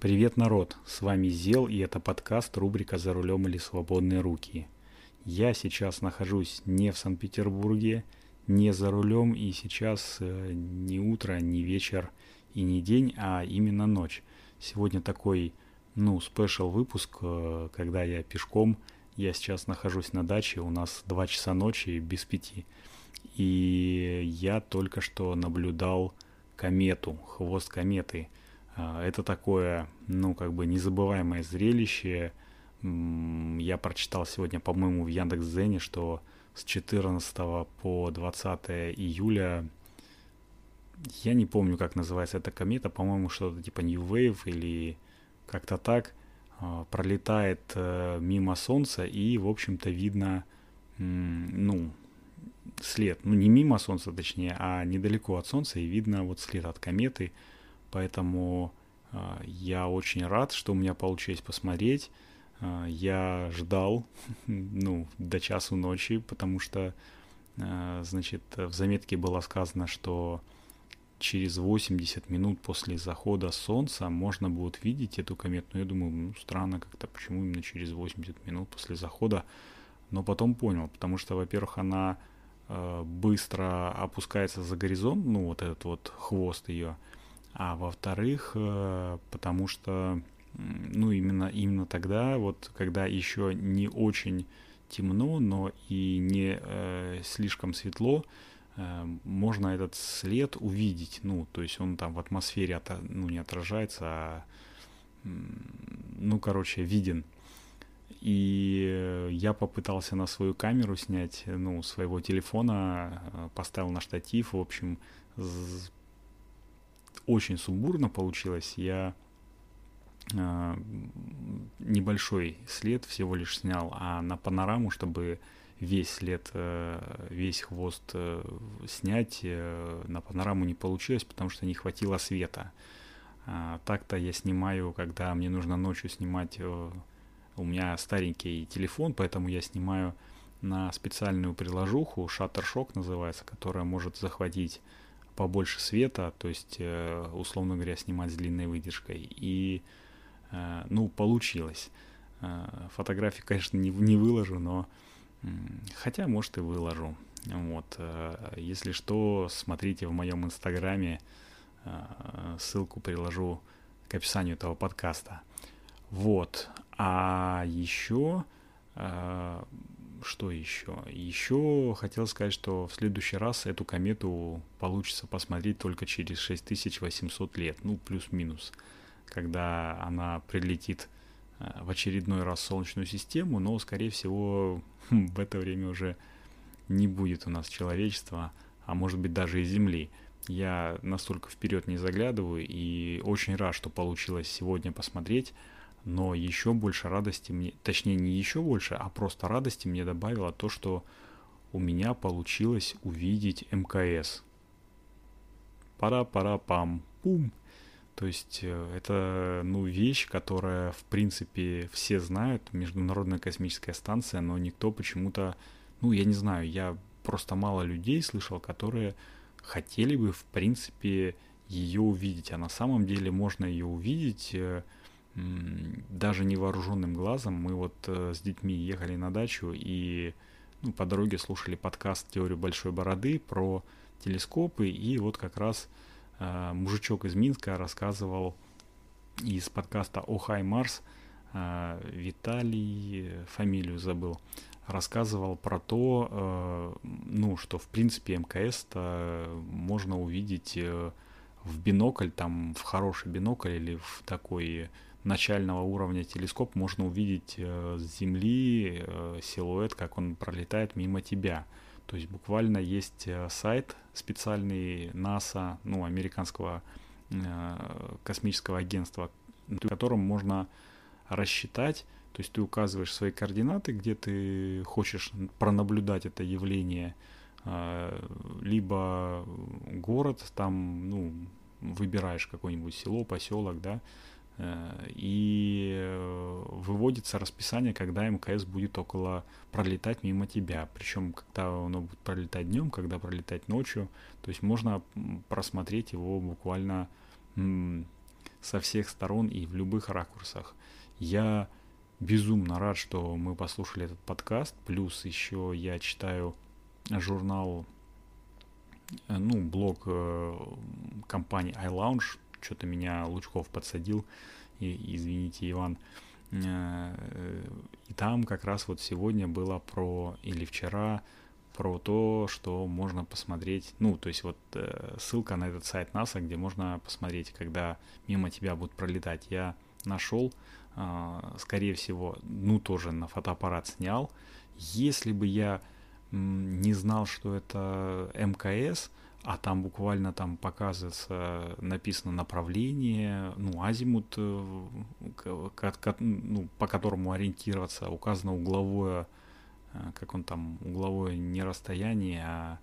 Привет, народ! С вами Зел, и это подкаст рубрика «За рулем или свободные руки». Я сейчас нахожусь не в Санкт-Петербурге, не за рулем, и сейчас э, не утро, не вечер и не день, а именно ночь. Сегодня такой, ну, спешл выпуск, э, когда я пешком, я сейчас нахожусь на даче, у нас 2 часа ночи без пяти. И я только что наблюдал комету, хвост кометы – это такое, ну, как бы незабываемое зрелище. Я прочитал сегодня, по-моему, в Яндекс.Зене, что с 14 по 20 июля я не помню, как называется эта комета, по-моему, что-то типа New Wave или как-то так, а, пролетает э, мимо Солнца и, в общем-то, видно, ну, след, ну, не мимо Солнца, точнее, а недалеко от Солнца, и видно вот след от кометы, Поэтому э, я очень рад, что у меня получилось посмотреть. Э, я ждал, ну, до часу ночи, потому что, э, значит, в заметке было сказано, что через 80 минут после захода солнца можно будет видеть эту комету. Но я думаю, ну, странно как-то, почему именно через 80 минут после захода. Но потом понял, потому что, во-первых, она быстро опускается за горизонт, ну, вот этот вот хвост ее, а во-вторых, э, потому что, ну, именно, именно тогда, вот, когда еще не очень темно, но и не э, слишком светло, э, можно этот след увидеть, ну, то есть он там в атмосфере, от, ну, не отражается, а, ну, короче, виден. И я попытался на свою камеру снять, ну, своего телефона, э, поставил на штатив, в общем, очень сумбурно получилось. Я э, небольшой след всего лишь снял, а на панораму, чтобы весь след, э, весь хвост э, снять, э, на панораму не получилось, потому что не хватило света. А, так-то я снимаю, когда мне нужно ночью снимать, э, у меня старенький телефон, поэтому я снимаю на специальную приложуху, Shutterstock называется, которая может захватить побольше света, то есть, э, условно говоря, снимать с длинной выдержкой. И, э, ну, получилось. Э, фотографии, конечно, не, не выложу, но хотя, может, и выложу. Вот. Если что, смотрите в моем инстаграме, ссылку приложу к описанию этого подкаста. Вот. А еще что еще? Еще хотел сказать, что в следующий раз эту комету получится посмотреть только через 6800 лет, ну плюс-минус, когда она прилетит э, в очередной раз в Солнечную систему, но, скорее всего, в это время уже не будет у нас человечества, а может быть даже и Земли. Я настолько вперед не заглядываю и очень рад, что получилось сегодня посмотреть но еще больше радости мне, точнее не еще больше, а просто радости мне добавило то, что у меня получилось увидеть МКС. Пара-пара-пам, пум. То есть э, это ну, вещь, которая в принципе все знают, Международная космическая станция, но никто почему-то, ну я не знаю, я просто мало людей слышал, которые хотели бы в принципе ее увидеть, а на самом деле можно ее увидеть э, даже невооруженным глазом мы вот э, с детьми ехали на дачу и ну, по дороге слушали подкаст «Теорию большой бороды» про телескопы, и вот как раз э, мужичок из Минска рассказывал из подкаста «О Хай Марс», э, Виталий, фамилию забыл, рассказывал про то, э, ну, что в принципе МКС можно увидеть э, в бинокль, там в хороший бинокль или в такой начального уровня телескоп можно увидеть э, с Земли э, силуэт, как он пролетает мимо тебя. То есть буквально есть э, сайт специальный НАСА, ну, американского космического агентства, в котором можно рассчитать, то есть ты указываешь свои координаты, где ты хочешь пронаблюдать это явление, либо город, там, ну, выбираешь какое-нибудь село, поселок, да, и э, выводится расписание, когда МКС будет около пролетать мимо тебя. Причем, когда оно будет пролетать днем, когда пролетать ночью. То есть можно просмотреть его буквально со всех сторон и в любых ракурсах. Я безумно рад, что мы послушали этот подкаст. Плюс еще я читаю журнал, э, ну, блог э, компании iLounge. Что-то меня Лучков подсадил. И, извините, Иван. Э, и там как раз вот сегодня было про, или вчера, про то, что можно посмотреть, ну, то есть вот э, ссылка на этот сайт НАСА, где можно посмотреть, когда мимо тебя будут пролетать. Я нашел, э, скорее всего, ну, тоже на фотоаппарат снял. Если бы я не знал, что это МКС, а там буквально там показывается, написано направление, ну, азимут, э, ну, по которому ориентироваться, указано угловое, э, как он там, угловое не расстояние, а,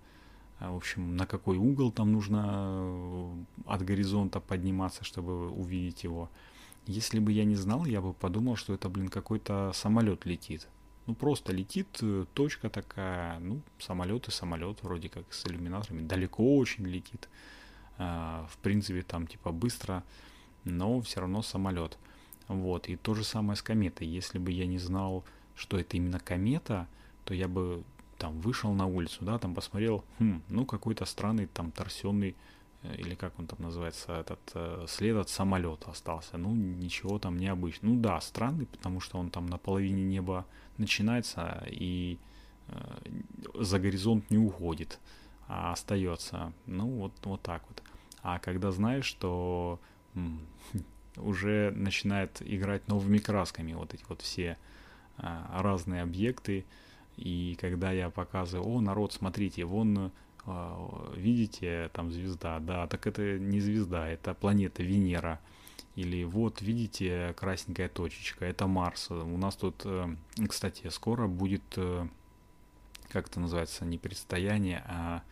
а, в общем, на какой угол там нужно э, от горизонта подниматься, чтобы увидеть его. Если бы я не знал, я бы подумал, что это, блин, какой-то самолет летит. Ну, просто летит э, точка такая, ну, самолет и самолет, вроде как с иллюминаторами, далеко очень летит. А, в принципе, там типа быстро, но все равно самолет. Вот, и то же самое с кометой. Если бы я не знал, что это именно комета, то я бы там вышел на улицу, да, там посмотрел, хм, ну, какой-то странный там торсионный или как он там называется, этот э, след от самолета остался. Ну, ничего там необычного. Ну да, странный, потому что он там на половине неба начинается и э, за горизонт не уходит, а остается. Ну, вот, вот так вот. А когда знаешь, что уже начинает играть новыми красками вот эти вот все а, разные объекты, и когда я показываю, о, народ, смотрите, вон видите, там звезда, да, так это не звезда, это планета Венера. Или вот, видите, красненькая точечка, это Марс. У нас тут, э, кстати, скоро будет, э, как это называется, не предстояние, а,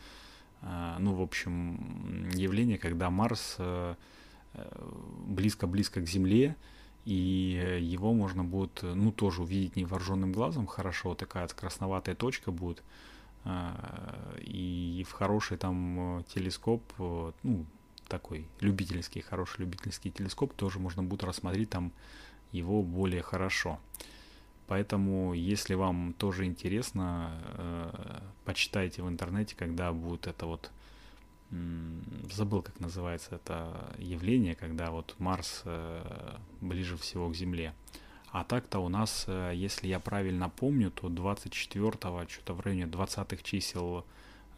а ну, в общем, явление, когда Марс э, близко-близко к Земле, и его можно будет, ну, тоже увидеть невооруженным глазом хорошо, такая красноватая точка будет, а, и в хороший там э, телескоп, э, ну, такой любительский, хороший любительский телескоп, тоже можно будет рассмотреть там его более хорошо. Поэтому, если вам тоже интересно, э, почитайте в интернете, когда будет это вот, забыл, как называется это явление, когда вот Марс ближе всего к Земле. А так-то у нас, э, если я правильно помню, то 24-го, что-то в районе 20-х чисел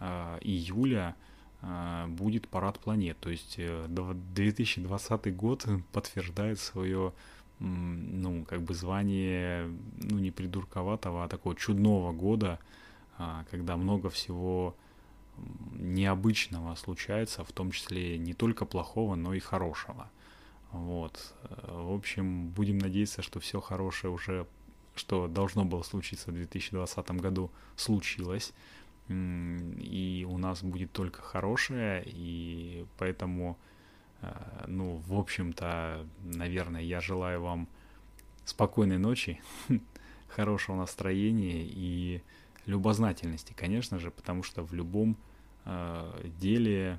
э, июля э, будет парад планет. То есть 2020 год подтверждает свое ну, как бы звание, ну, не придурковатого, а такого чудного года, когда много всего необычного случается, в том числе не только плохого, но и хорошего. Вот. В общем, будем надеяться, что все хорошее уже, что должно было случиться в 2020 году, случилось. И у нас будет только хорошее, и поэтому, э, ну, в общем-то, наверное, я желаю вам спокойной ночи, хорошего настроения и любознательности, конечно же, потому что в любом э, деле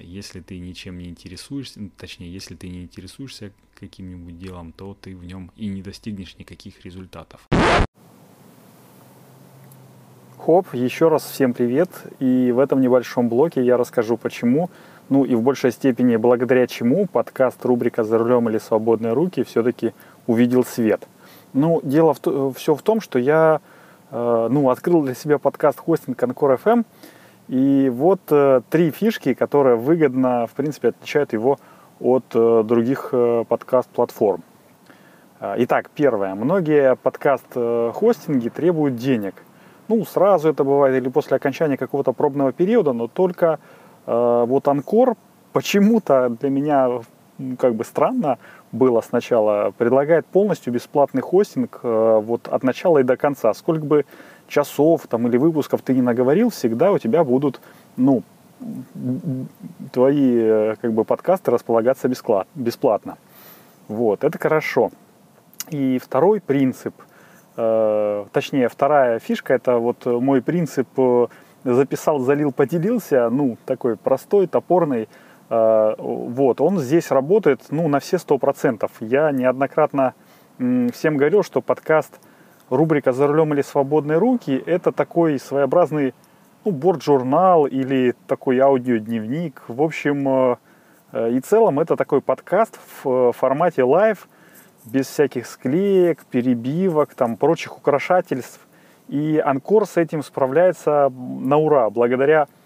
если ты ничем не интересуешься, ну, точнее, если ты не интересуешься каким-нибудь делом, то ты в нем и не достигнешь никаких результатов. Хоп, еще раз всем привет. И в этом небольшом блоке я расскажу, почему, ну и в большей степени благодаря чему подкаст рубрика «За рулем или свободные руки» все-таки увидел свет. Ну, дело в, все в том, что я э, ну, открыл для себя подкаст хостинг Concord FM, и вот э, три фишки, которые выгодно, в принципе, отличают его от э, других э, подкаст-платформ. Э, итак, первое. Многие подкаст-хостинги требуют денег. Ну, сразу это бывает или после окончания какого-то пробного периода, но только э, вот Анкор почему-то для меня как бы странно было сначала, предлагает полностью бесплатный хостинг э, вот от начала и до конца. Сколько бы часов там, или выпусков ты не наговорил, всегда у тебя будут, ну, твои э, как бы подкасты располагаться бесплатно. Вот, это хорошо. И второй принцип, э, точнее, вторая фишка, это вот мой принцип записал, залил, поделился, ну, такой простой, топорный, Вот, он здесь работает, ну, на все сто процентов. Я неоднократно всем говорил, что подкаст рубрика «За рулем или свободные руки» — это такой своеобразный ну, борт-журнал или такой аудиодневник. В общем, и целом это такой подкаст в формате live, без всяких склеек, перебивок, там, прочих украшательств. И Анкор с этим справляется на ура, благодаря э,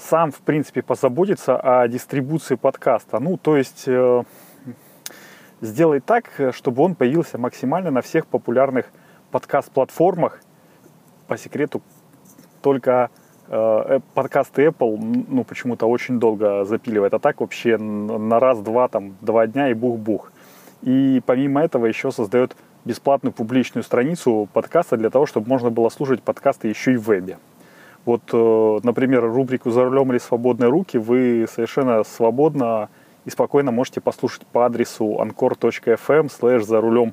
сам, в принципе, позаботится о дистрибуции подкаста. Ну, то есть э, сделай так, чтобы он появился максимально на всех популярных подкаст-платформах. По секрету, только э, подкасты Apple, ну, почему-то очень долго запиливает. А так вообще на раз-два, там, два дня и бух-бух. И помимо этого еще создает бесплатную публичную страницу подкаста для того, чтобы можно было слушать подкасты еще и в вебе. Вот, э, например, рубрику «За рулем или свободные руки» вы совершенно свободно и спокойно можете послушать по адресу anchor.fm slash «За рулем»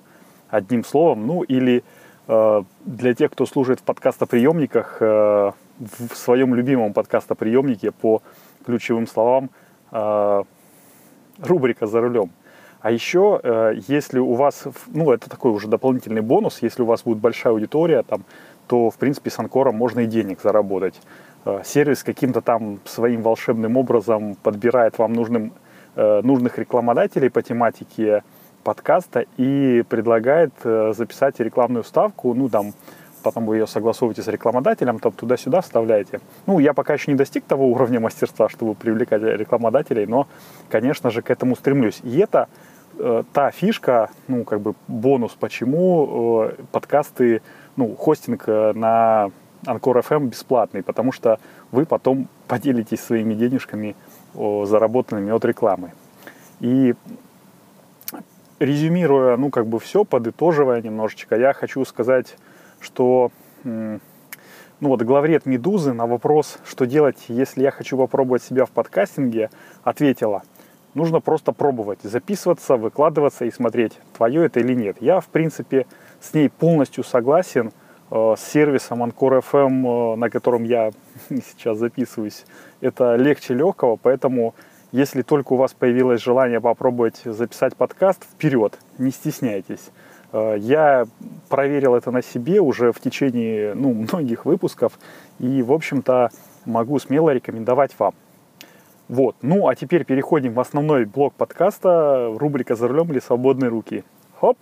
одним словом. Ну или э, для тех, кто служит в подкастоприемниках, э, в своем любимом подкастоприемнике по ключевым словам рубрика «За рулем». А еще, если у вас, ну, это такой уже дополнительный бонус, если у вас будет большая аудитория, там, то, в принципе, с Анкором можно и денег заработать. Э, сервис каким-то там своим волшебным образом подбирает вам нужным, э, нужных рекламодателей по тематике подкаста и предлагает записать рекламную ставку, ну, там, потом вы ее согласовываете с рекламодателем, там туда-сюда вставляете. Ну, я пока еще не достиг того уровня мастерства, чтобы привлекать рекламодателей, но, конечно же, к этому стремлюсь. И это э, та фишка, ну, как бы бонус, почему э, подкасты, ну, хостинг э, на Анкор FM бесплатный, потому что вы потом поделитесь своими денежками, заработанными от рекламы. И резюмируя, ну, как бы все, подытоживая немножечко, я хочу сказать, что ну вот главред «Медузы» на вопрос, что делать, если я хочу попробовать себя в подкастинге, ответила – нужно просто пробовать, записываться, выкладываться и смотреть, твое это или нет. Я, в принципе, с ней полностью согласен. Э, с сервисом Anchor FM, э, на котором я сейчас записываюсь, это легче легкого, поэтому если только у вас появилось желание попробовать записать подкаст, вперед, не стесняйтесь. Э, я проверил это на себе уже в течение ну, многих выпусков и, в общем-то, могу смело рекомендовать вам. Вот. Ну, а теперь переходим в основной блок подкаста, рубрика «За рулем или свободные руки». Хоп!